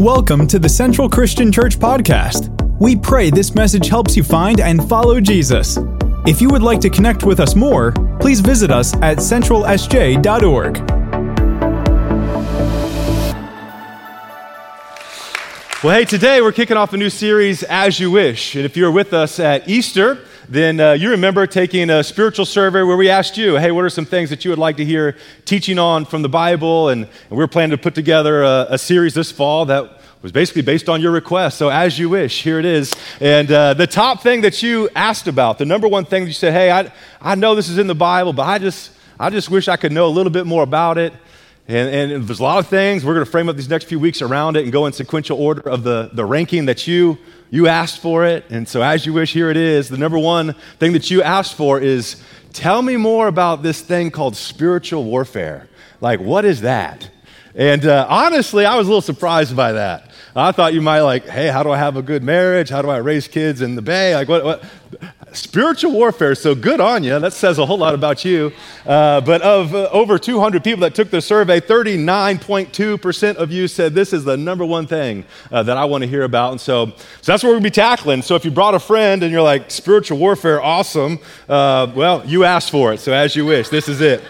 Welcome to the Central Christian Church Podcast. We pray this message helps you find and follow Jesus. If you would like to connect with us more, please visit us at centralsj.org. Well, hey, today we're kicking off a new series, As You Wish. And if you were with us at Easter, then uh, you remember taking a spiritual survey where we asked you, hey, what are some things that you would like to hear teaching on from the Bible? And, and we are planning to put together a, a, series this fall that was basically based on your request. So, as you wish, here it is. And uh, the top thing that you asked about, the number one thing that you said, hey, I, I know this is in the Bible, but I just, I just wish I could know a little bit more about it. And, and, there's a lot of things. We're going to frame up these next few weeks around it and go in sequential order of the, the ranking that you you asked for it, and so as you wish, here it is. The number one thing that you asked for is tell me more about this thing called spiritual warfare. Like, what is that? And uh, honestly, I was a little surprised by that. I thought you might like, hey, how do I have a good marriage? How do I raise kids in the Bay? Like, what? what? Spiritual warfare. So good on you. That says a whole lot about you. Uh, but of uh, over 200 people that took the survey, 39.2% of you said this is the number one thing uh, that I want to hear about. And so, so that's what we're going to be tackling. So if you brought a friend and you're like, spiritual warfare, awesome. Uh, well, you asked for it. So as you wish, this is it.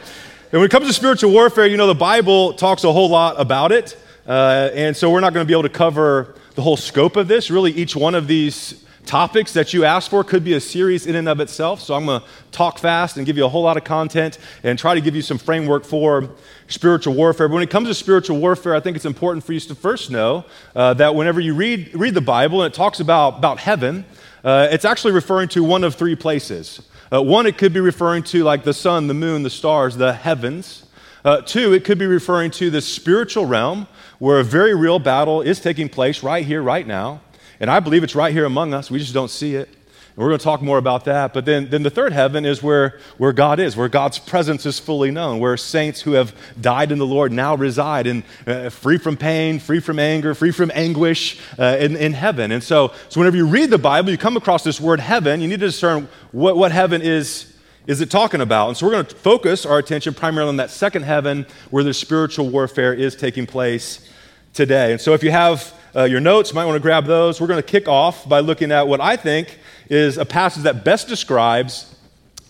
And when it comes to spiritual warfare, you know, the Bible talks a whole lot about it. Uh, and so we're not going to be able to cover the whole scope of this. Really, each one of these topics that you asked for could be a series in and of itself. So I'm going to talk fast and give you a whole lot of content and try to give you some framework for spiritual warfare. But when it comes to spiritual warfare, I think it's important for you to first know uh, that whenever you read, read the Bible and it talks about, about heaven, uh, it's actually referring to one of three places. Uh, one, it could be referring to like the sun, the moon, the stars, the heavens. Uh, two, it could be referring to the spiritual realm where a very real battle is taking place right here, right now. And I believe it's right here among us. We just don't see it. And we're going to talk more about that. But then, then the third heaven is where, where God is, where God's presence is fully known, where saints who have died in the Lord now reside, and uh, free from pain, free from anger, free from anguish uh, in, in heaven. And so, so whenever you read the Bible, you come across this word heaven, you need to discern what, what heaven is is it talking about? And so we're going to focus our attention primarily on that second heaven where the spiritual warfare is taking place today. And so if you have uh, your notes, you might want to grab those. We're going to kick off by looking at what I think is a passage that best describes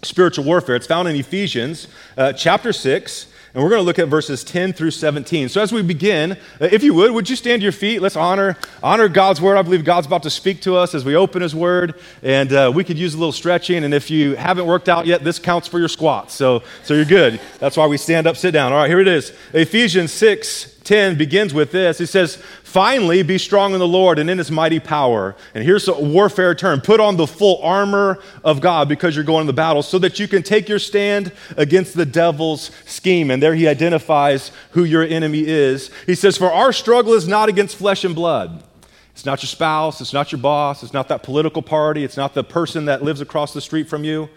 spiritual warfare. It's found in Ephesians uh, chapter 6. And we're going to look at verses 10 through 17. So as we begin, uh, if you would, would you stand to your feet? Let's honor, honor God's word. I believe God's about to speak to us as we open his word. And uh, we could use a little stretching. And if you haven't worked out yet, this counts for your squats. So, so you're good. That's why we stand up, sit down. All right, here it is. Ephesians 6, 10 begins with this. He says, Finally, be strong in the Lord and in his mighty power. And here's a warfare term put on the full armor of God because you're going to the battle so that you can take your stand against the devil's scheme. And there he identifies who your enemy is. He says, For our struggle is not against flesh and blood. It's not your spouse, it's not your boss, it's not that political party, it's not the person that lives across the street from you.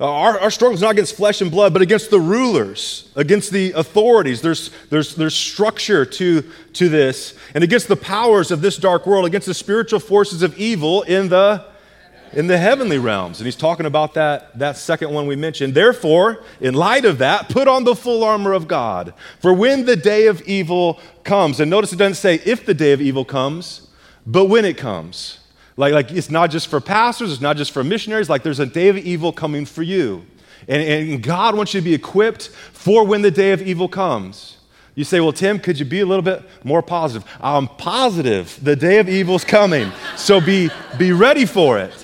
Uh, our, our struggle is not against flesh and blood, but against the rulers, against the authorities. There's, there's, there's structure to, to this, and against the powers of this dark world, against the spiritual forces of evil in the, in the heavenly realms. And he's talking about that, that second one we mentioned. Therefore, in light of that, put on the full armor of God. For when the day of evil comes, and notice it doesn't say if the day of evil comes, but when it comes. Like, like it's not just for pastors, it's not just for missionaries. Like there's a day of evil coming for you. And, and God wants you to be equipped for when the day of evil comes. You say, well, Tim, could you be a little bit more positive? I'm positive the day of evil is coming. So be, be ready for it.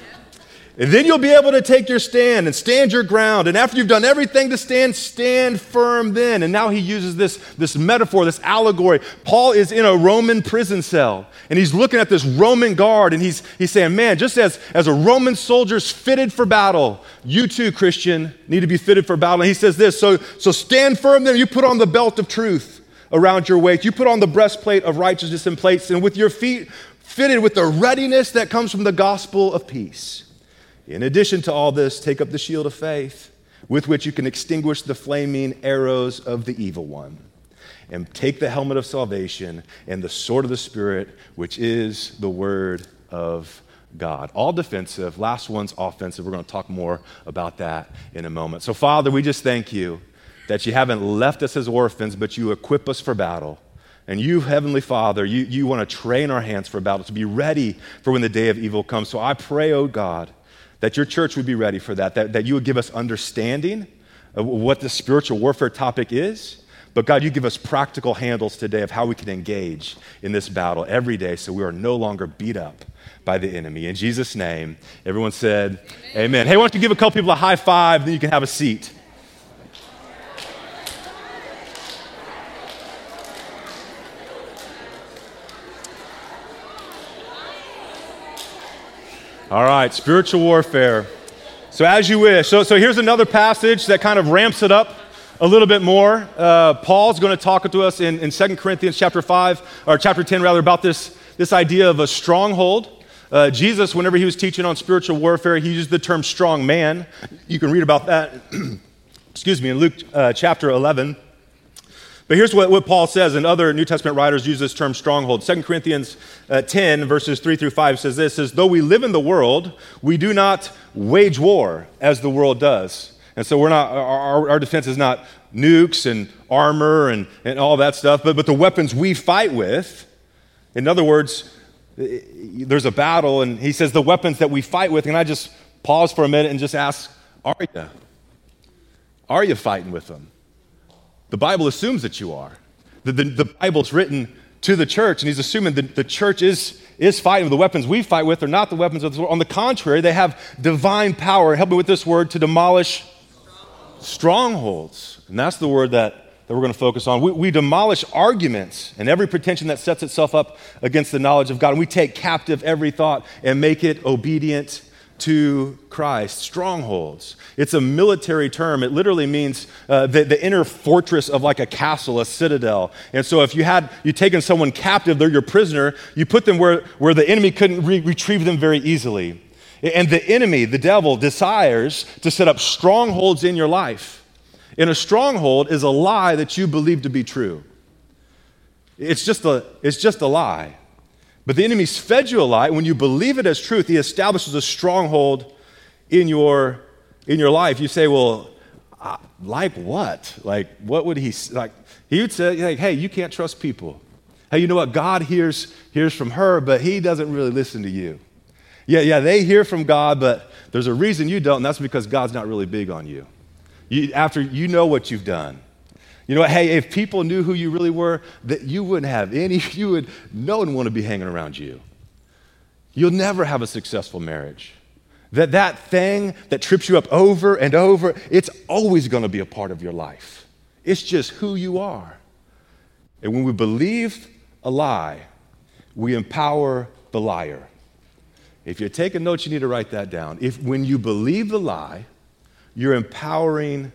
And then you'll be able to take your stand and stand your ground. And after you've done everything to stand, stand firm then. And now he uses this, this metaphor, this allegory. Paul is in a Roman prison cell and he's looking at this Roman guard and he's, he's saying, Man, just as, as a Roman soldier's fitted for battle, you too, Christian, need to be fitted for battle. And he says this so, so stand firm then. You put on the belt of truth around your waist, you put on the breastplate of righteousness in place, and with your feet fitted with the readiness that comes from the gospel of peace. In addition to all this, take up the shield of faith with which you can extinguish the flaming arrows of the evil one. And take the helmet of salvation and the sword of the Spirit, which is the word of God. All defensive, last one's offensive. We're going to talk more about that in a moment. So, Father, we just thank you that you haven't left us as orphans, but you equip us for battle. And you, Heavenly Father, you, you want to train our hands for battle, to be ready for when the day of evil comes. So I pray, oh God, that your church would be ready for that, that, that you would give us understanding of what the spiritual warfare topic is. But God, you give us practical handles today of how we can engage in this battle every day so we are no longer beat up by the enemy. In Jesus' name, everyone said, Amen. Amen. Hey, why don't you give a couple people a high five, then you can have a seat. All right, spiritual warfare. So, as you wish. So, so here's another passage that kind of ramps it up a little bit more. Uh, Paul's going to talk to us in, in 2 Corinthians chapter 5, or chapter 10 rather, about this, this idea of a stronghold. Uh, Jesus, whenever he was teaching on spiritual warfare, he used the term strong man. You can read about that, excuse me, in Luke uh, chapter 11. But here's what, what Paul says, and other New Testament writers use this term stronghold. 2 Corinthians uh, 10, verses 3 through 5 says this, says, Though we live in the world, we do not wage war as the world does. And so we're not, our, our defense is not nukes and armor and, and all that stuff, but, but the weapons we fight with, in other words, there's a battle, and he says the weapons that we fight with, and I just pause for a minute and just ask, are you? Are you fighting with them? The Bible assumes that you are. The, the, the Bible's written to the church, and he's assuming that the church is, is fighting. With the weapons we fight with are not the weapons of the world. On the contrary, they have divine power. Help me with this word to demolish strongholds. And that's the word that, that we're going to focus on. We, we demolish arguments and every pretension that sets itself up against the knowledge of God. And we take captive every thought and make it obedient to Christ, strongholds. It's a military term. It literally means uh, the, the, inner fortress of like a castle, a citadel. And so if you had you taken someone captive, they're your prisoner, you put them where, where the enemy couldn't re- retrieve them very easily. And the enemy, the devil, desires to set up strongholds in your life. And a stronghold is a lie that you believe to be true. It's just a, it's just a lie. But the enemy's fed you a lie. When you believe it as truth, he establishes a stronghold in your, in your life. You say, well, like what? Like, what would he, like, he would say, like, hey, you can't trust people. Hey, you know what? God hears, hears from her, but he doesn't really listen to you. Yeah, yeah, they hear from God, but there's a reason you don't, and that's because God's not really big on you. you after you know what you've done. You know, what, hey, if people knew who you really were, that you wouldn't have any, you would, no one want to be hanging around you. You'll never have a successful marriage. That that thing that trips you up over and over, it's always going to be a part of your life. It's just who you are. And when we believe a lie, we empower the liar. If you're taking notes, you need to write that down. If when you believe the lie, you're empowering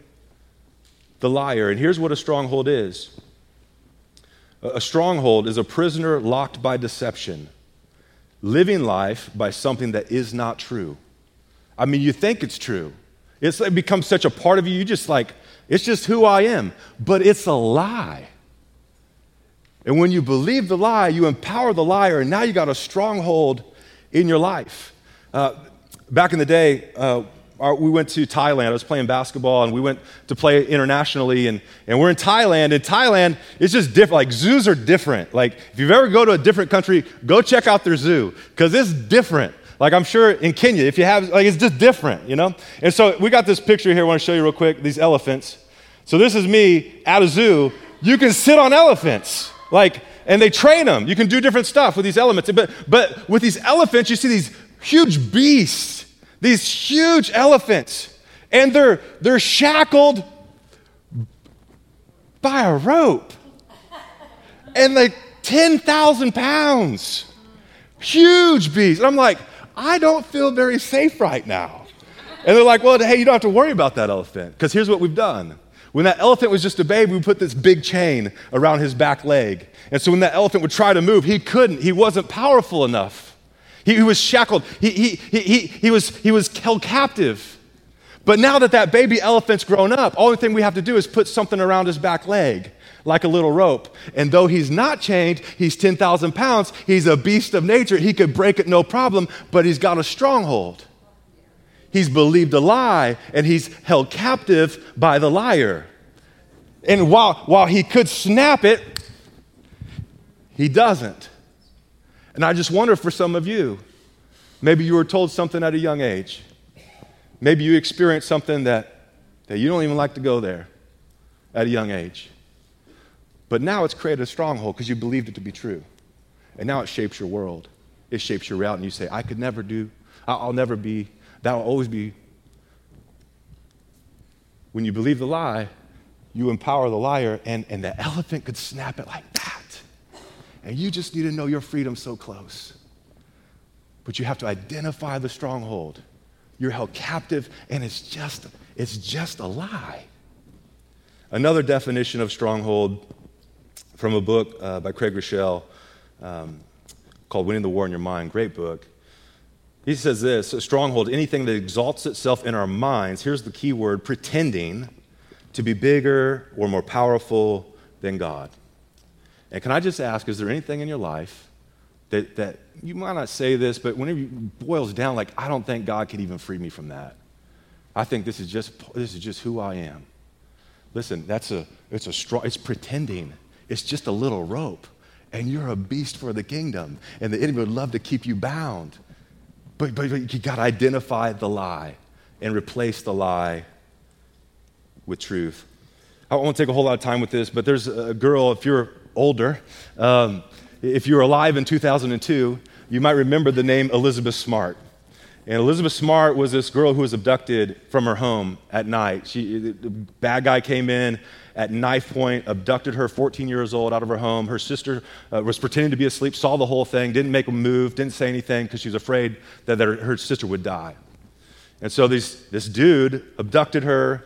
the liar. And here's what a stronghold is a stronghold is a prisoner locked by deception, living life by something that is not true. I mean, you think it's true. It's, it becomes such a part of you, you just like, it's just who I am. But it's a lie. And when you believe the lie, you empower the liar, and now you got a stronghold in your life. Uh, back in the day, uh, our, we went to Thailand. I was playing basketball, and we went to play internationally. And, and we're in Thailand. And Thailand is just different. Like, zoos are different. Like, if you've ever go to a different country, go check out their zoo, because it's different. Like, I'm sure in Kenya, if you have, like, it's just different, you know? And so we got this picture here I want to show you real quick these elephants. So this is me at a zoo. You can sit on elephants. Like, and they train them. You can do different stuff with these elements. But, but with these elephants, you see these huge beasts these huge elephants, and they're, they're shackled by a rope. And like 10,000 pounds. Huge beast. And I'm like, I don't feel very safe right now. And they're like, well, hey, you don't have to worry about that elephant, because here's what we've done. When that elephant was just a baby, we put this big chain around his back leg. And so when that elephant would try to move, he couldn't. He wasn't powerful enough. He, he was shackled. He, he, he, he, was, he was held captive. But now that that baby elephant's grown up, only thing we have to do is put something around his back leg, like a little rope. And though he's not chained, he's 10,000 pounds, he's a beast of nature. He could break it no problem, but he's got a stronghold. He's believed a lie, and he's held captive by the liar. And while, while he could snap it, He doesn't. And I just wonder for some of you, maybe you were told something at a young age. Maybe you experienced something that, that you don't even like to go there at a young age. But now it's created a stronghold because you believed it to be true. And now it shapes your world. It shapes your route, And you say, I could never do, I'll never be, that will always be. When you believe the lie, you empower the liar, and, and the elephant could snap it like that. And you just need to know your freedom so close. But you have to identify the stronghold. You're held captive, and it's just, it's just a lie. Another definition of stronghold from a book uh, by Craig Groeschel um, called Winning the War in Your Mind. Great book. He says this a stronghold, anything that exalts itself in our minds, here's the key word pretending to be bigger or more powerful than God. And can I just ask, is there anything in your life that, that you might not say this, but whenever it boils down, like, I don't think God could even free me from that. I think this is just, this is just who I am. Listen, that's a, it's a it's pretending. It's just a little rope. And you're a beast for the kingdom. And the enemy would love to keep you bound. But, but, but you got to identify the lie and replace the lie with truth. I won't take a whole lot of time with this, but there's a girl, if you're older. Um, if you were alive in 2002, you might remember the name Elizabeth Smart. And Elizabeth Smart was this girl who was abducted from her home at night. She, the bad guy came in at knife point, abducted her, 14 years old, out of her home. Her sister uh, was pretending to be asleep, saw the whole thing, didn't make a move, didn't say anything because she was afraid that, that her, her, sister would die. And so these, this dude abducted her,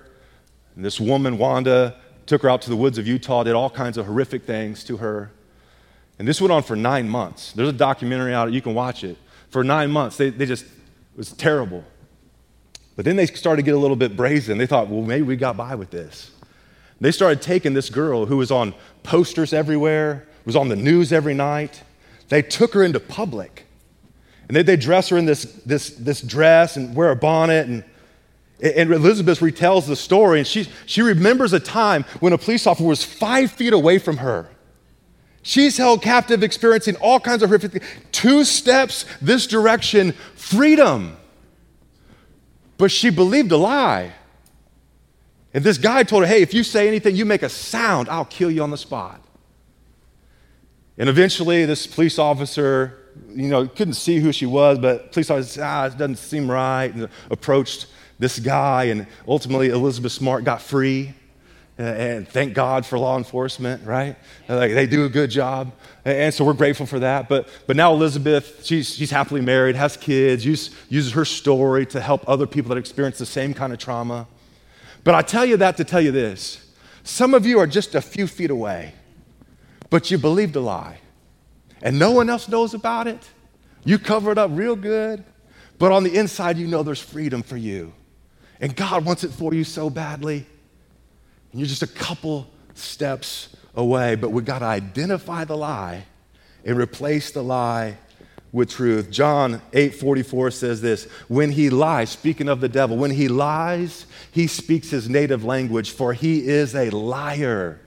and this woman, Wanda, took her out to the woods of Utah, did all kinds of horrific things to her. And this went on for nine months. There's a documentary out, you can watch it. For nine months, they, they just, it was terrible. But then they started to get a little bit brazen. They thought, well, maybe we got by with this. They started taking this girl who was on posters everywhere, was on the news every night. They took her into public. And they, they dress her in this, this, this dress and wear a bonnet and and Elizabeth retells the story, and she, she remembers a time when a police officer was five feet away from her. She's held captive, experiencing all kinds of horrific. Two steps this direction, freedom. But she believed a lie. And this guy told her, hey, if you say anything, you make a sound, I'll kill you on the spot. And eventually, this police officer, you know, couldn't see who she was, but police officer said, ah, it doesn't seem right, and approached this guy, and ultimately Elizabeth Smart got free. Uh, and thank God for law enforcement, right? Like they do a good job, and so we're grateful for that. But but now Elizabeth, she's she's happily married, has kids, use, uses her story to help other people that experience the same kind of trauma. But I tell you that to tell you this: some of you are just a few feet away, but you believed a lie, and no one else knows about it. You cover it up real good, but on the inside, you know there's freedom for you. And God wants it for you so badly. And you're just a couple steps away, but we've got to identify the lie and replace the lie with truth. John 8:44 says this, when he lies, speaking of the devil, when he lies, he speaks his native language for he is a liar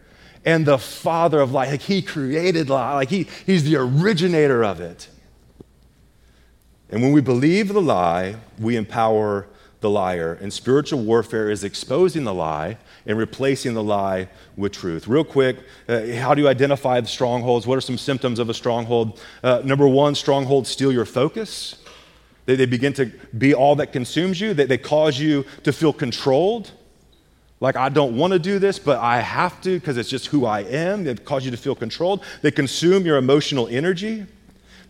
and the father of lie. Like he created lie, like he, he's the originator of it. And when we believe the lie, we empower the liar. And spiritual warfare is exposing the lie and replacing the lie with truth. Real quick, uh, how do you identify the strongholds? What are some symptoms of a stronghold? Uh, number one, strongholds steal your focus. They, they begin to be all that consumes you, they, they cause you to feel controlled. Like, I don't want to do this, but I have to because it's just who I am. They cause you to feel controlled. They consume your emotional energy,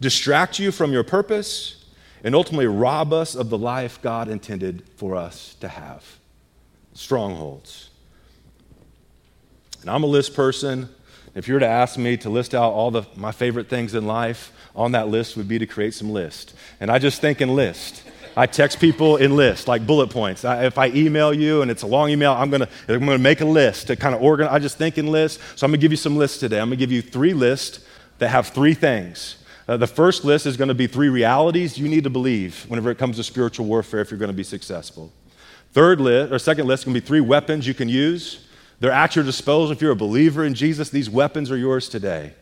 distract you from your purpose and ultimately rob us of the life God intended for us to have. Strongholds. And I'm a list person. If you were to ask me to list out all the, my favorite things in life, on that list would be to create some list. And I just think in list. I text people in list, like bullet points. I, if I email you and it's a long email, I'm gonna, I'm gonna make a list to kind of organize. I just think in lists. So I'm gonna give you some lists today. I'm gonna give you three lists that have three things. Uh, the first list is going to be three realities you need to believe whenever it comes to spiritual warfare if you're going to be successful. Third list, or second list, is going to be three weapons you can use. They're at your disposal. If you're a believer in Jesus, these weapons are yours today.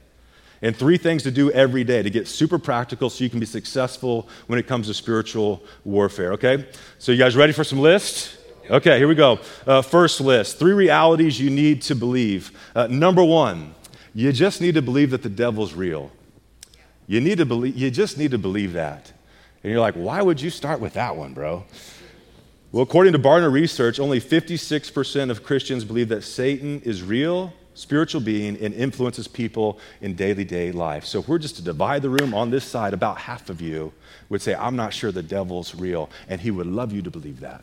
and three things to do every day to get super practical so you can be successful when it comes to spiritual warfare, okay? So, you guys ready for some lists? Okay, here we go. Uh, first list three realities you need to believe. Uh, number one, you just need to believe that the devil's real. You, need to believe, you just need to believe that. And you're like, why would you start with that one, bro? Well, according to Barna Research, only 56% of Christians believe that Satan is real spiritual being and influences people in daily day life. So if we're just to divide the room on this side, about half of you would say, I'm not sure the devil's real, and he would love you to believe that.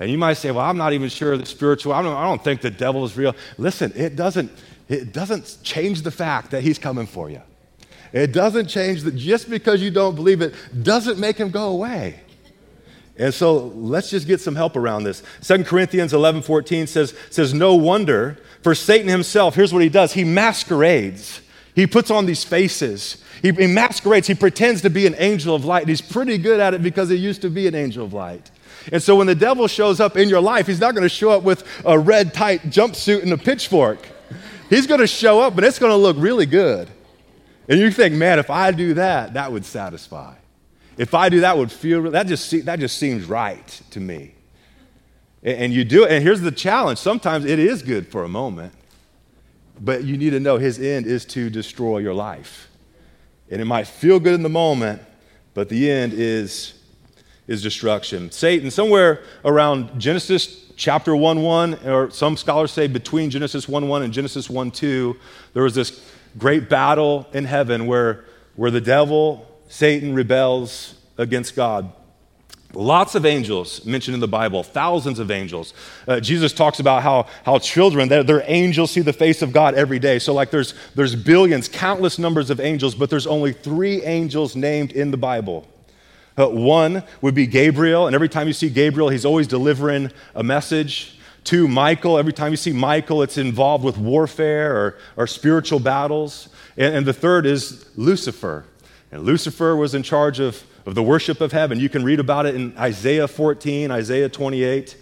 And you might say, Well, I'm not even sure the spiritual, I don't, I don't think the devil is real. Listen, it doesn't, it doesn't change the fact that he's coming for you. It doesn't change that just because you don't believe it doesn't make him go away. And so let's just get some help around this. 2 Corinthians 11 14 says, says, No wonder, for Satan himself, here's what he does he masquerades. He puts on these faces. He, he masquerades. He pretends to be an angel of light. He's pretty good at it because he used to be an angel of light. And so when the devil shows up in your life, he's not going to show up with a red tight jumpsuit and a pitchfork. He's going to show up, and it's going to look really good. And you think, man, if I do that, that would satisfy. If I do that, would feel that just that just seems right to me. And you do it, and here's the challenge. Sometimes it is good for a moment, but you need to know his end is to destroy your life. And it might feel good in the moment, but the end is, is destruction. Satan, somewhere around Genesis chapter 1 1, or some scholars say between Genesis 1 1 and Genesis 1 2, there was this great battle in heaven where, where the devil Satan rebels against God. Lots of angels mentioned in the Bible, thousands of angels. Uh, Jesus talks about how, how children, their, their angels see the face of God every day. So, like, there's, there's billions, countless numbers of angels, but there's only three angels named in the Bible. Uh, one would be Gabriel, and every time you see Gabriel, he's always delivering a message. Two, Michael. Every time you see Michael, it's involved with warfare or, or spiritual battles. And, and the third is Lucifer. And Lucifer was in charge of, of the worship of heaven. You can read about it in Isaiah 14, Isaiah 28.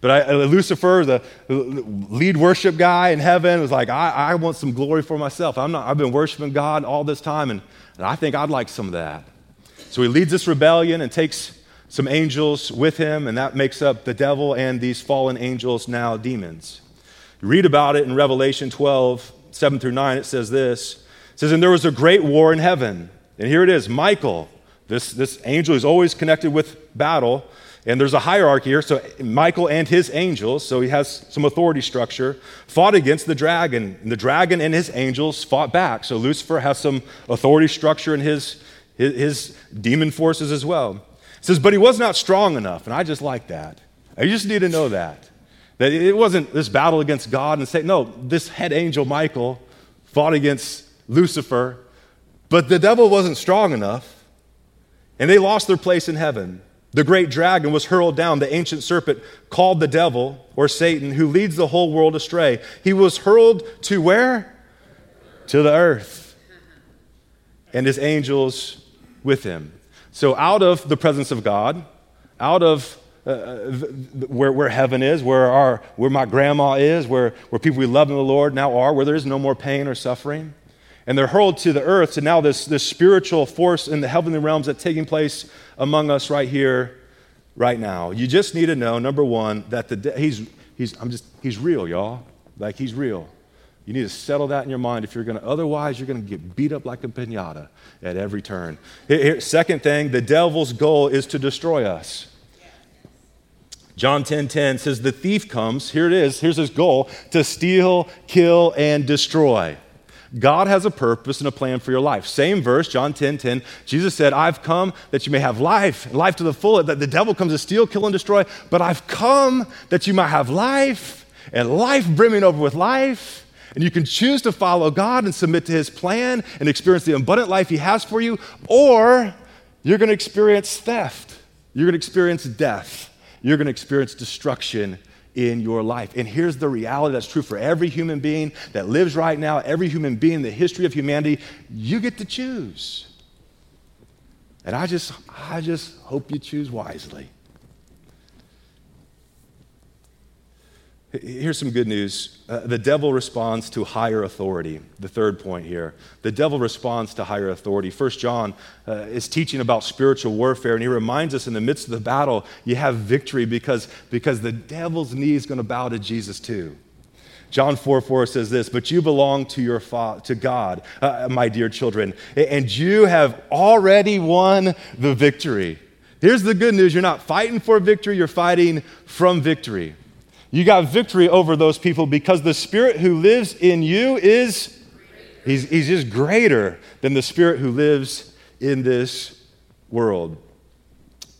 But I, Lucifer, the lead worship guy in heaven, was like, I, I want some glory for myself. I'm not, I've been worshiping God all this time, and, and I think I'd like some of that. So he leads this rebellion and takes some angels with him, and that makes up the devil and these fallen angels, now demons. You read about it in Revelation 12, 7 through 9. It says this It says, And there was a great war in heaven. And here it is Michael, this, this angel is always connected with battle. And there's a hierarchy here. So Michael and his angels, so he has some authority structure, fought against the dragon. And the dragon and his angels fought back. So Lucifer has some authority structure in his, his, his demon forces as well. Says, but he was not strong enough. And I just like that. I just need to know that. That it wasn't this battle against God and say, no, this head angel Michael fought against Lucifer but the devil wasn't strong enough, and they lost their place in heaven. The great dragon was hurled down, the ancient serpent called the devil or Satan, who leads the whole world astray. He was hurled to where? To the earth. And his angels with him. So, out of the presence of God, out of uh, uh where, where heaven is, where, our, where my grandma is, where, where people we love in the Lord now are, where there is no more pain or suffering and they're hurled to the earth. So now this, this spiritual force in the heavenly realms that's taking place among us right here, right now. You just need to know, number one, that the he's he's I'm just he's real, y'all. Like he's real. You need to settle that in your mind if you're going to, otherwise, you're going to get beat up like a pinata at every turn. Here, second thing, the devil's goal is to destroy us. John 10:10 10, 10 says, The thief comes, here it is, here's his goal, to steal, kill, and destroy. God has a purpose and a plan for your life. Same verse, John 10 10. Jesus said, I've come that you may have life, life to the full. That the devil comes to steal, kill, and destroy, but I've come that you might have life and life brimming over with life. And you can choose to follow God and submit to his plan and experience the abundant life he has for you, or you're going to experience theft. You're going to experience death. You're going to experience destruction in your life. And here's the reality that's true for every human being that lives right now, every human being in the history of humanity. You get to choose. And I just, I just hope you choose wisely. Here's some good news. Uh, the devil responds to higher authority. The third point here. The devil responds to higher authority. First John uh, is teaching about spiritual warfare, and he reminds us in the midst of the battle, you have victory because, because the devil's knee is going to bow to Jesus too. John 4 4 says this, but you belong to, your fa- to God, uh, my dear children, and you have already won the victory. Here's the good news you're not fighting for victory, you're fighting from victory. You got victory over those people because the Spirit who lives in you is, he's, he's just greater than the Spirit who lives in this world.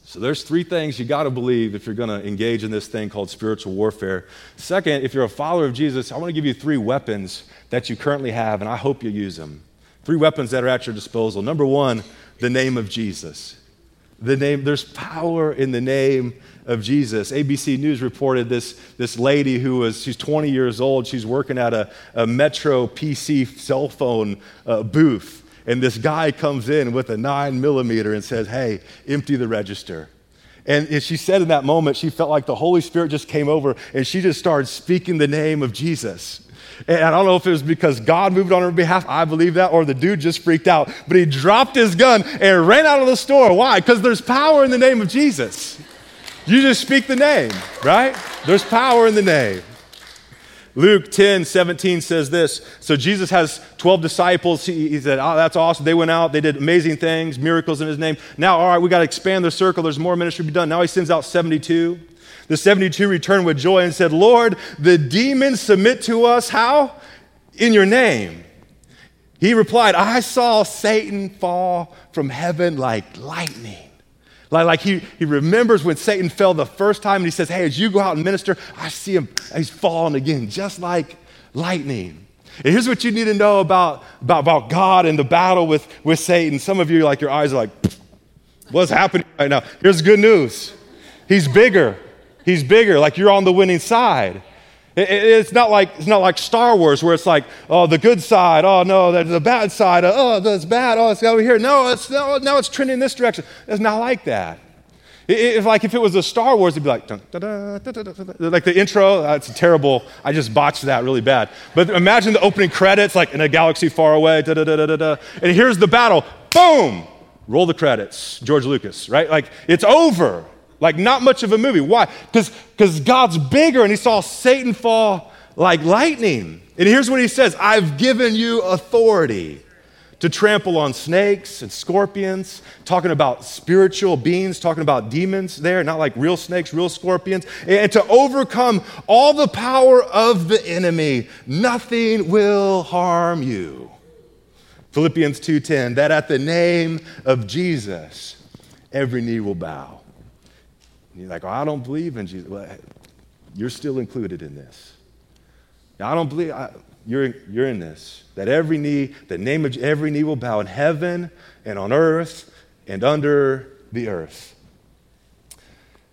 So there's three things you got to believe if you're going to engage in this thing called spiritual warfare. Second, if you're a follower of Jesus, I want to give you three weapons that you currently have, and I hope you use them. Three weapons that are at your disposal. Number one, the name of Jesus. The name, there's power in the name of Jesus. ABC News reported this, this lady who was, she's 20 years old. She's working at a, a Metro PC cell phone uh, booth. And this guy comes in with a nine millimeter and says, Hey, empty the register. And she said in that moment, she felt like the Holy Spirit just came over and she just started speaking the name of Jesus. And I don't know if it was because God moved on her behalf, I believe that, or the dude just freaked out. But he dropped his gun and ran out of the store. Why? Because there's power in the name of Jesus. You just speak the name, right? There's power in the name. Luke 10, 17 says this. So Jesus has 12 disciples. He, he, said, Oh, that's awesome. They went out, they did amazing things, miracles in his name. Now, all right, we got to expand the circle. There's more ministry to be done. Now he sends out 72. The 72 returned with joy and said, Lord, the demons submit to us. How? In your name. He replied, I saw Satan fall from heaven like lightning. Like, like he, he remembers when Satan fell the first time and he says, Hey, as you go out and minister, I see him, he's falling again, just like lightning. And here's what you need to know about, about, about God and the battle with, with Satan. Some of you, like, your eyes are like, What's happening right now? Here's good news He's bigger. He's bigger, like you're on the winning side. It's not like it's not like Star Wars where it's like, oh, the good side. Oh no, there's the bad side. Oh, oh that's bad. Oh, it's over here. No, it's no, now it's trending in this direction. It's not like that. If like if it was a Star Wars, it'd be like, like the intro. Uh, that's terrible. I just botched that really bad. But imagine the opening credits, like in a galaxy far away. Da da da. And here's the battle. Boom. Roll the credits. George Lucas, right? Like it's over. Like, not much of a movie. Why? Because God's bigger and he saw Satan fall like lightning. And here's what he says I've given you authority to trample on snakes and scorpions, talking about spiritual beings, talking about demons there, not like real snakes, real scorpions, and to overcome all the power of the enemy. Nothing will harm you. Philippians 2:10 that at the name of Jesus every knee will bow you're like, oh, I don't believe in Jesus. Well, you're still included in this. I don't believe, I, you're, you're in this. That every knee, the name of every knee will bow in heaven and on earth and under the earth.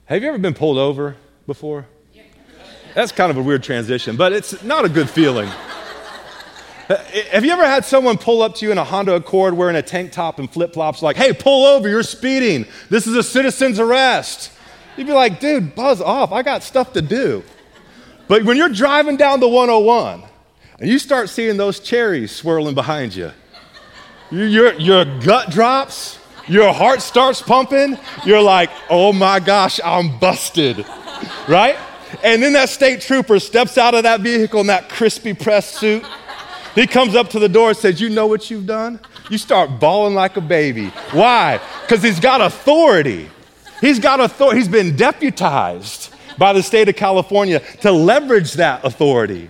Have you ever been pulled over before? That's kind of a weird transition, but it's not a good feeling. Have you ever had someone pull up to you in a Honda Accord wearing a tank top and flip flops, like, hey, pull over, you're speeding. This is a citizen's arrest. You'd be like, dude, buzz off. I got stuff to do. But when you're driving down the 101 and you start seeing those cherries swirling behind you, your, your gut drops, your heart starts pumping, you're like, oh my gosh, I'm busted, right? And then that state trooper steps out of that vehicle in that crispy pressed suit. He comes up to the door and says, You know what you've done? You start bawling like a baby. Why? Because he's got authority. He's got authority. He's been deputized by the state of California to leverage that authority.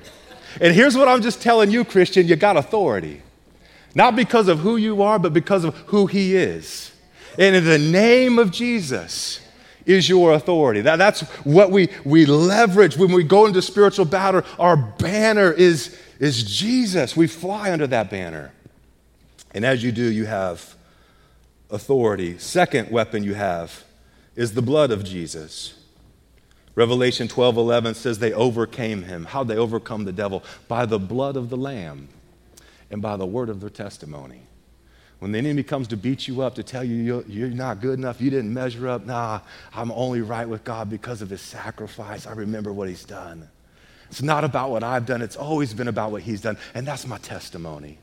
And here's what I'm just telling you, Christian you got authority. Not because of who you are, but because of who He is. And in the name of Jesus is your authority. That, that's what we, we leverage when we go into spiritual battle. Our banner is, is Jesus. We fly under that banner. And as you do, you have authority. Second weapon you have is the blood of Jesus. Revelation 12 11 says they overcame him. How'd they overcome the devil? By the blood of the Lamb and by the word of their testimony. When the enemy comes to beat you up, to tell you you're not good enough, you didn't measure up, nah, I'm only right with God because of his sacrifice. I remember what he's done. It's not about what I've done, it's always been about what He's done. And that's my testimony.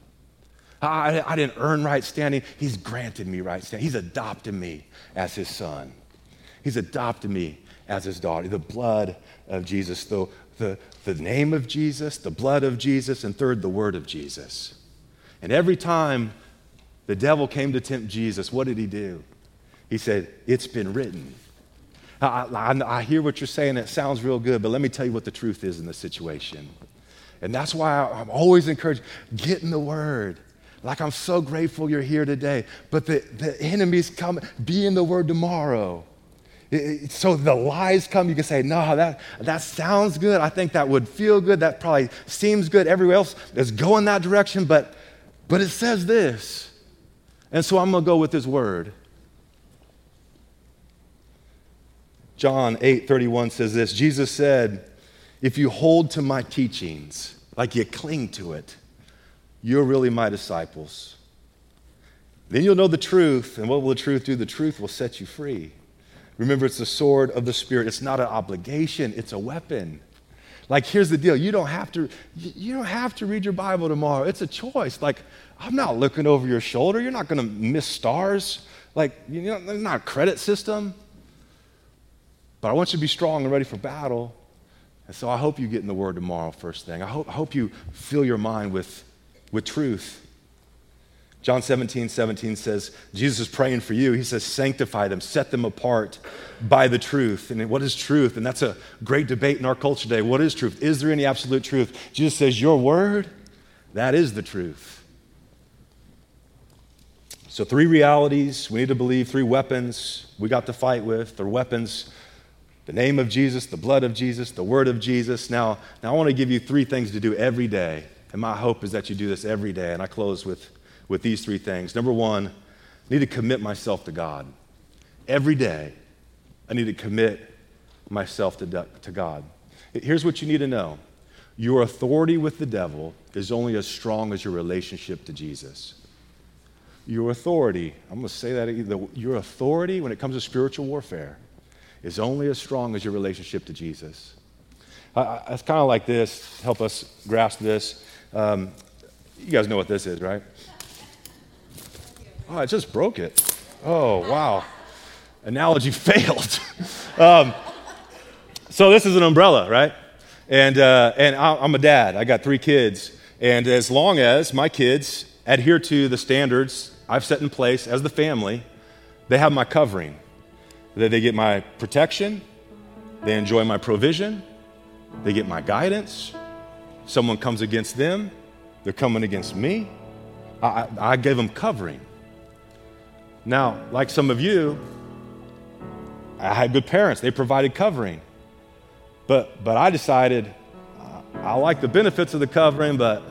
I, I didn't earn right standing. He's granted me right standing. He's adopted me as His son. He's adopted me as His daughter. The blood of Jesus, the, the, the name of Jesus, the blood of Jesus, and third, the word of Jesus. And every time the devil came to tempt Jesus, what did he do? He said, It's been written. I, I, I, hear what you're saying, it sounds real good, but let me tell you what the truth is in this situation. And that's why I, I'm always encouraged get in the Word. Like, I'm so grateful you're here today, but the, the enemy's come, be in the Word tomorrow. So the lies come, you can say, no, that, that sounds good. I think that would feel good. That probably seems good. Everywhere else is going that direction, but, but it says this. And so I'm going to go with his word. John 8 31 says this Jesus said, If you hold to my teachings, like you cling to it, you're really my disciples. Then you'll know the truth, and what will the truth do? The truth will set you free. Remember, it's the sword of the Spirit. It's not an obligation, it's a weapon. Like, here's the deal you don't have to, you don't have to read your Bible tomorrow. It's a choice. Like, I'm not looking over your shoulder. You're not going to miss stars. Like, you know, there's not a credit system. But I want you to be strong and ready for battle. And so I hope you get in the Word tomorrow, first thing. I hope, I hope you fill your mind with, with truth. John 17, 17 says, Jesus is praying for you. He says, sanctify them, set them apart by the truth. And what is truth? And that's a great debate in our culture today. What is truth? Is there any absolute truth? Jesus says, Your word, that is the truth. So, three realities we need to believe, three weapons we got to fight with. They're weapons the name of Jesus, the blood of Jesus, the word of Jesus. Now, now I want to give you three things to do every day. And my hope is that you do this every day. And I close with, with these three things. Number one, I need to commit myself to God. Every day, I need to commit myself to, to God. Here's what you need to know your authority with the devil is only as strong as your relationship to Jesus. Your authority, I'm going to say that again, your authority when it comes to spiritual warfare is only as strong as your relationship to Jesus. I, it's kind of like this, help us grasp this. Um, you guys know what this is, right? Oh, I just broke it. Oh, wow. Analogy failed. um, so, this is an umbrella, right? And, uh, and I'm a dad. I got three kids. And as long as my kids adhere to the standards I've set in place as the family, they have my covering. They get my protection, they enjoy my provision, they get my guidance. Someone comes against them, they're coming against me. I, I give them covering. Now, like some of you, I had good parents, they provided covering. But, but I decided uh, I like the benefits of the covering, but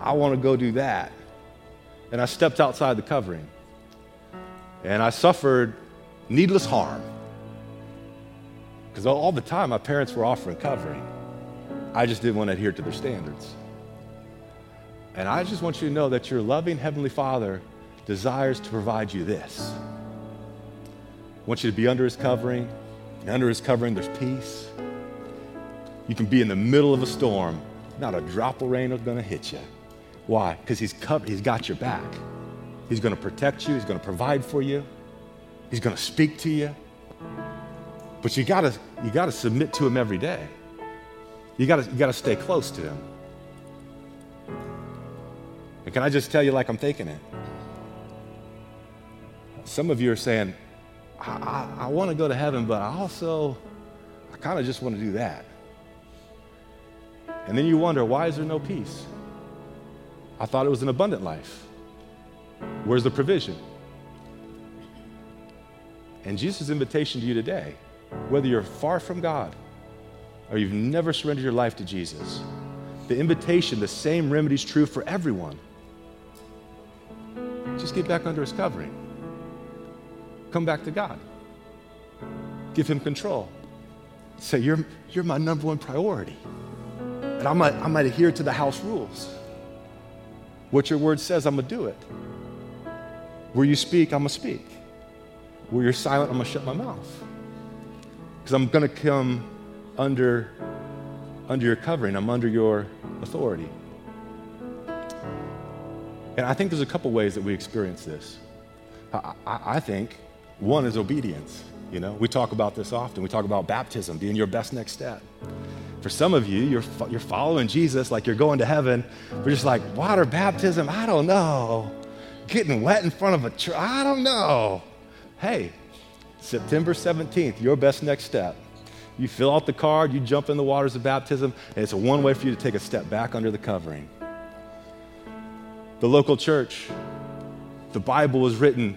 I want to go do that and I stepped outside the covering. And I suffered needless harm. Because all the time my parents were offering covering. I just didn't want to adhere to their standards. And I just want you to know that your loving Heavenly Father desires to provide you this. I want you to be under His covering. And under His covering, there's peace. You can be in the middle of a storm, not a drop of rain is going to hit you. Why? Because he's covered, he's got your back. He's going to protect you, he's going to provide for you, he's going to speak to you. But you gotta you gotta submit to him every day. You gotta you gotta stay close to him. And can I just tell you like I'm thinking it? Some of you are saying, I, I, I want to go to heaven, but I also I kind of just want to do that. And then you wonder, why is there no peace? I thought it was an abundant life. Where's the provision? And Jesus' invitation to you today, whether you're far from God or you've never surrendered your life to Jesus, the invitation, the same remedy is true for everyone. Just get back under his covering. Come back to God. Give him control. Say, You're, you're my number one priority. And I might, I might adhere to the house rules. What your word says, I'm going to do it. Where you speak, I'm going to speak. Where you're silent, I'm going to shut my mouth. Because I'm going to come under, under your covering, I'm under your authority. And I think there's a couple ways that we experience this. I, I, I think one is obedience. You know, we talk about this often. We talk about baptism being your best next step. For some of you, you're, you're following Jesus like you're going to heaven. We're just like, water baptism, I don't know. Getting wet in front of a tree, I don't know. Hey, September 17th, your best next step. You fill out the card, you jump in the waters of baptism, and it's a one way for you to take a step back under the covering. The local church, the Bible was written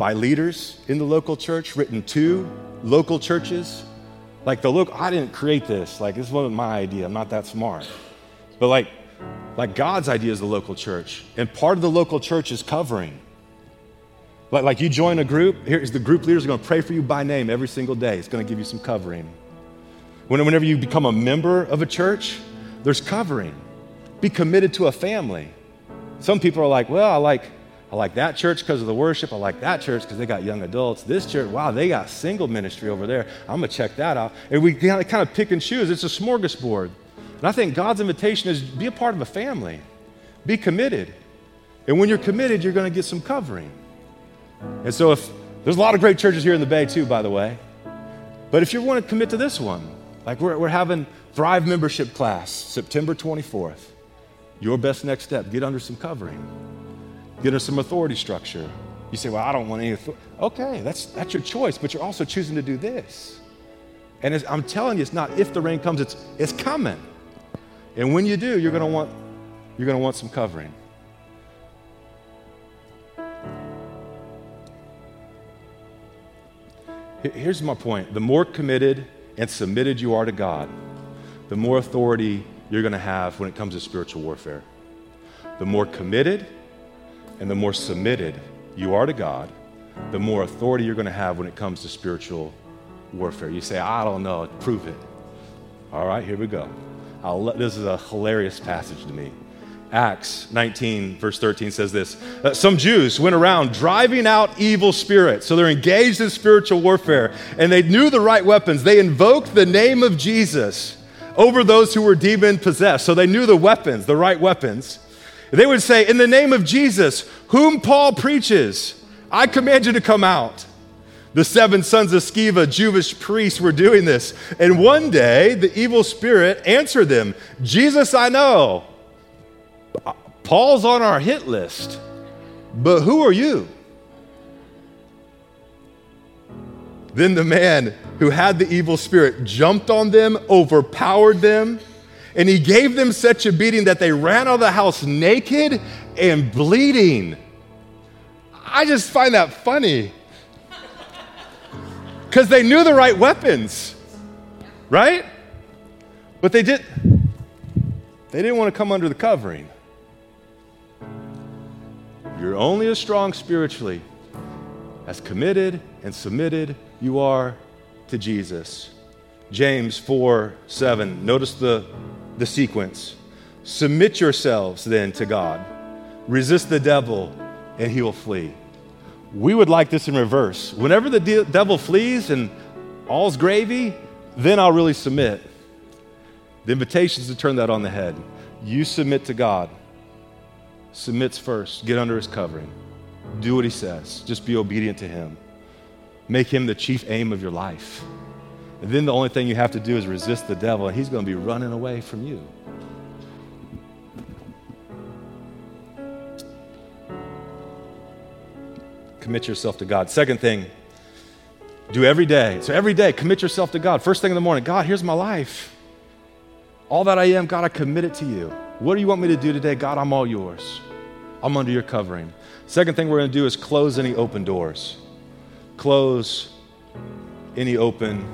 by leaders in the local church, written to local churches. Like the look, I didn't create this. Like this wasn't my idea. I'm not that smart. But like, like God's idea is the local church, and part of the local church is covering. Like, like you join a group, here's the group leaders are going to pray for you by name every single day. It's going to give you some covering. Whenever you become a member of a church, there's covering. Be committed to a family. Some people are like, well, I like I like that church because of the worship. I like that church because they got young adults. This church, wow, they got single ministry over there. I'm going to check that out. And we kind of pick and choose. It's a smorgasbord. And I think God's invitation is be a part of a family, be committed. And when you're committed, you're going to get some covering. And so, if there's a lot of great churches here in the Bay, too, by the way. But if you want to commit to this one, like we're, we're having Thrive membership class September 24th, your best next step, get under some covering. Get us some authority structure. You say, well, I don't want any authority. Okay, that's, that's your choice, but you're also choosing to do this. And I'm telling you, it's not if the rain comes, it's, it's coming. And when you do, you're going to want, you're going to want some covering. Here's my point the more committed and submitted you are to God, the more authority you're going to have when it comes to spiritual warfare. The more committed and the more submitted you are to God, the more authority you're going to have when it comes to spiritual warfare. You say, I don't know, prove it. All right, here we go. Let, this is a hilarious passage to me. Acts 19, verse 13 says this uh, Some Jews went around driving out evil spirits. So they're engaged in spiritual warfare and they knew the right weapons. They invoked the name of Jesus over those who were demon possessed. So they knew the weapons, the right weapons. They would say, In the name of Jesus, whom Paul preaches, I command you to come out. The seven sons of Sceva, Jewish priests, were doing this. And one day, the evil spirit answered them Jesus, I know. Paul's on our hit list. But who are you? Then the man who had the evil spirit jumped on them, overpowered them and he gave them such a beating that they ran out of the house naked and bleeding. I just find that funny. Because they knew the right weapons, right? But they did they didn't want to come under the covering. You're only as strong spiritually as committed and submitted you are to Jesus. James 4 7. Notice the the sequence. Submit yourselves then to God. Resist the devil, and he will flee. We would like this in reverse. Whenever the de- devil flees and all's gravy, then I'll really submit. The invitation is to turn that on the head. You submit to God. Submits first. Get under his covering. Do what he says. Just be obedient to him. Make him the chief aim of your life. And then the only thing you have to do is resist the devil, and he's going to be running away from you. Commit yourself to God. Second thing, do every day. So every day, commit yourself to God. First thing in the morning, God, here's my life. All that I am, God, I commit it to you. What do you want me to do today? God, I'm all yours. I'm under your covering. Second thing we're going to do is close any open doors. Close any open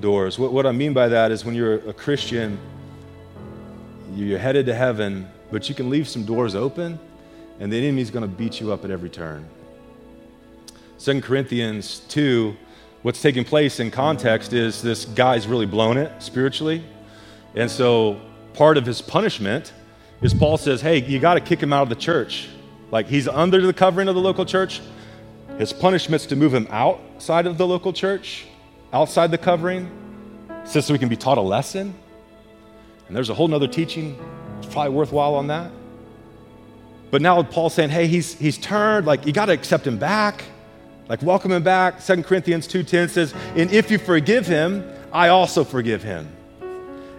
doors. What, what I mean by that is when you're a Christian, you're headed to heaven, but you can leave some doors open, and the enemy's going to beat you up at every turn. 2 Corinthians 2, what's taking place in context is this guy's really blown it spiritually. And so part of his punishment is Paul says, hey, you got to kick him out of the church. Like he's under the covering of the local church. His punishment's to move him outside of the local church outside the covering. so we can be taught a lesson. And there's a whole nother teaching, it's probably worthwhile on that. But now Paul's saying, hey, he's, he's turned, like you got to accept him back. Like welcome him back. 2 Corinthians 2.10 says, and if you forgive him, I also forgive him.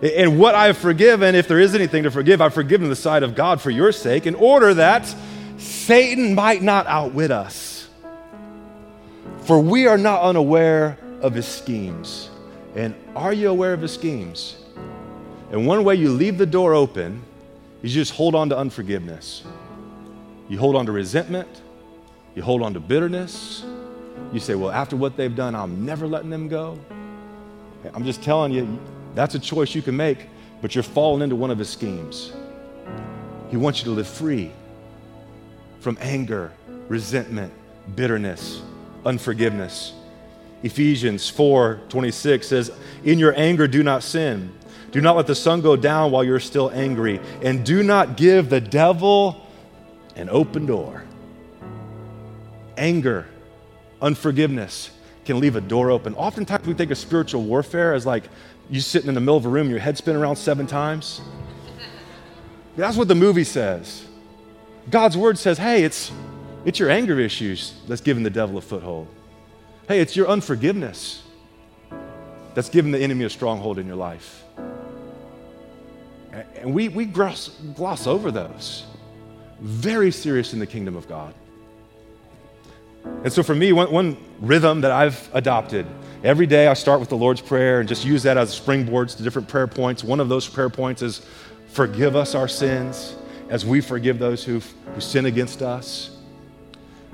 And what I've forgiven, if there is anything to forgive, I've forgiven the side of God for your sake, in order that Satan might not outwit us. For we are not unaware of his schemes. And are you aware of his schemes? And one way you leave the door open is you just hold on to unforgiveness. You hold on to resentment. You hold on to bitterness. You say, well, after what they've done, I'm never letting them go. I'm just telling you, that's a choice you can make, but you're falling into one of his schemes. He wants you to live free from anger, resentment, bitterness, unforgiveness. Ephesians 4 26 says, In your anger, do not sin. Do not let the sun go down while you're still angry, and do not give the devil an open door. Anger, unforgiveness can leave a door open. Oftentimes we think of spiritual warfare as like you sitting in the middle of a room, your head spinning around seven times. That's what the movie says. God's word says, hey, it's, it's your anger issues that's giving the devil a foothold. Hey, it's your unforgiveness that's given the enemy a stronghold in your life. And we, we gloss, gloss over those. Very serious in the kingdom of God. And so for me, one, one rhythm that I've adopted every day, I start with the Lord's Prayer and just use that as springboards to different prayer points. One of those prayer points is forgive us our sins as we forgive those who who sin against us.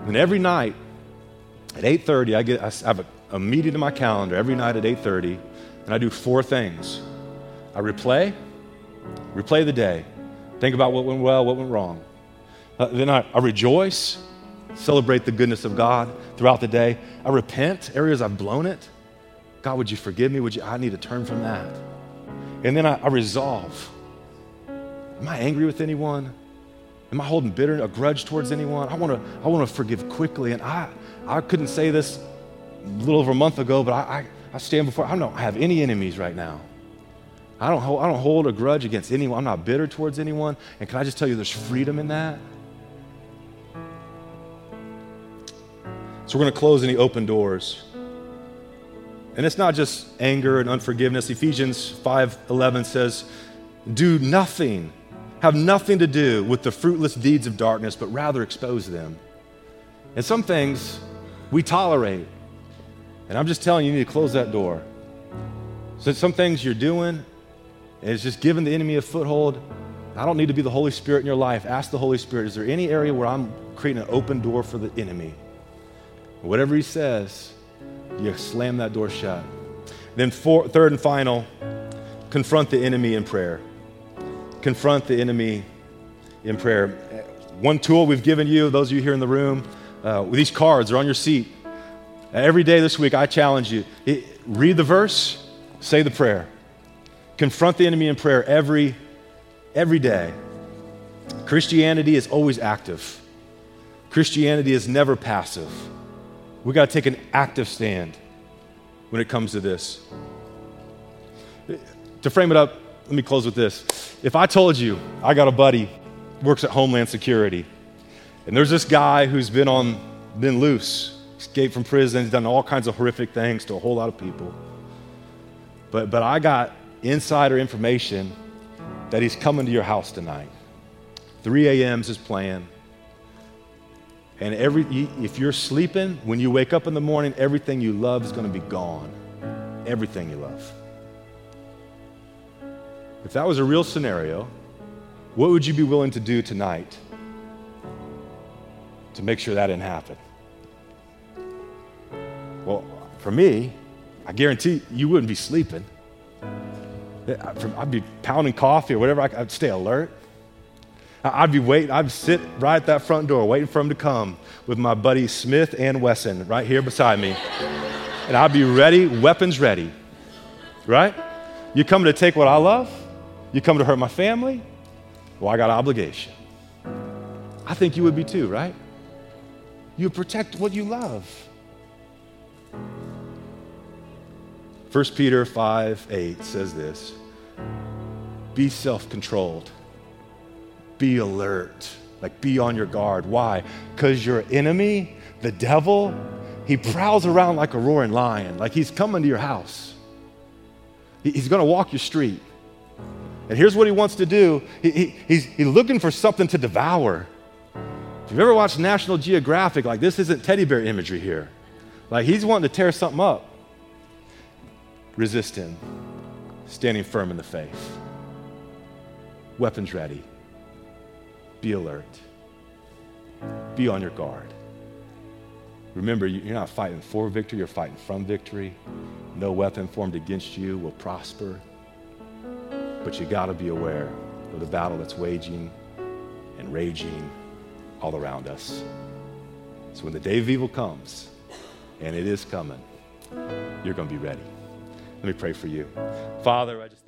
And every night at 8:30, I get I have a, a meeting in my calendar every night at 8:30, and I do four things. I replay, replay the day, think about what went well, what went wrong. Uh, then I, I rejoice, celebrate the goodness of God throughout the day. I repent areas I've blown it. God, would you forgive me? Would you? I need to turn from that. And then I, I resolve. Am I angry with anyone? Am I holding bitter, a grudge towards anyone? I want to I want to forgive quickly. And I, I couldn't say this a little over a month ago, but I, I, I stand before, I don't have any enemies right now. I don't, hold, I don't hold a grudge against anyone. I'm not bitter towards anyone. And can I just tell you, there's freedom in that? So we're going to close any open doors. And it's not just anger and unforgiveness. Ephesians 5:11 says, "Do nothing have nothing to do with the fruitless deeds of darkness, but rather expose them. And some things we tolerate. And I'm just telling you, you need to close that door. So some things you're doing, is just giving the enemy a foothold. I don't need to be the Holy Spirit in your life. Ask the Holy Spirit, is there any area where I'm creating an open door for the enemy? Whatever he says, you slam that door shut. Then, four, third and final, confront the enemy in prayer confront the enemy in prayer. One tool we've given you, those of you here in the room, uh, these cards are on your seat. Every day this week, I challenge you read the verse, say the prayer. Confront the enemy in prayer every, every day. Christianity is always active, Christianity is never passive. We got to take an active stand when it comes to this. To frame it up, let me close with this. If I told you I got a buddy works at Homeland Security, and there's this guy who's been on been loose, escaped from prison, he's done all kinds of horrific things to a whole lot of people. But but I got insider information that he's coming to your house tonight. 3 a.m. is his plan. And every, if you're sleeping, when you wake up in the morning, everything you love is going to be gone. Everything you love. If that was a real scenario, what would you be willing to do tonight to make sure that didn't happen? Well, for me, I guarantee you wouldn't be sleeping. I'd be pounding coffee or whatever. I'd stay alert. I'd be waiting. I'd sit right at that front door waiting for him to come with my buddy Smith and Wesson right here beside me. and I'd be ready, weapons ready. Right? You come to take what I love? You come to hurt my family? Well, I got an obligation. I think you would be too, right? You protect what you love. 1 Peter 5 8 says this Be self controlled, be alert, like be on your guard. Why? Because your enemy, the devil, he prowls around like a roaring lion, like he's coming to your house. He's going to walk your street. And here's what he wants to do he, he, he's, he's looking for something to devour. If you've ever watched National Geographic, like this isn't teddy bear imagery here. Like he's wanting to tear something up. Resist him, standing firm in the faith. Weapons ready. Be alert. Be on your guard. Remember, you're not fighting for victory, you're fighting from victory. No weapon formed against you will prosper. But you got to be aware of the battle that's waging and raging all around us. So when the day of evil comes, and it is coming, you're going to be ready. Let me pray for you. Father, I just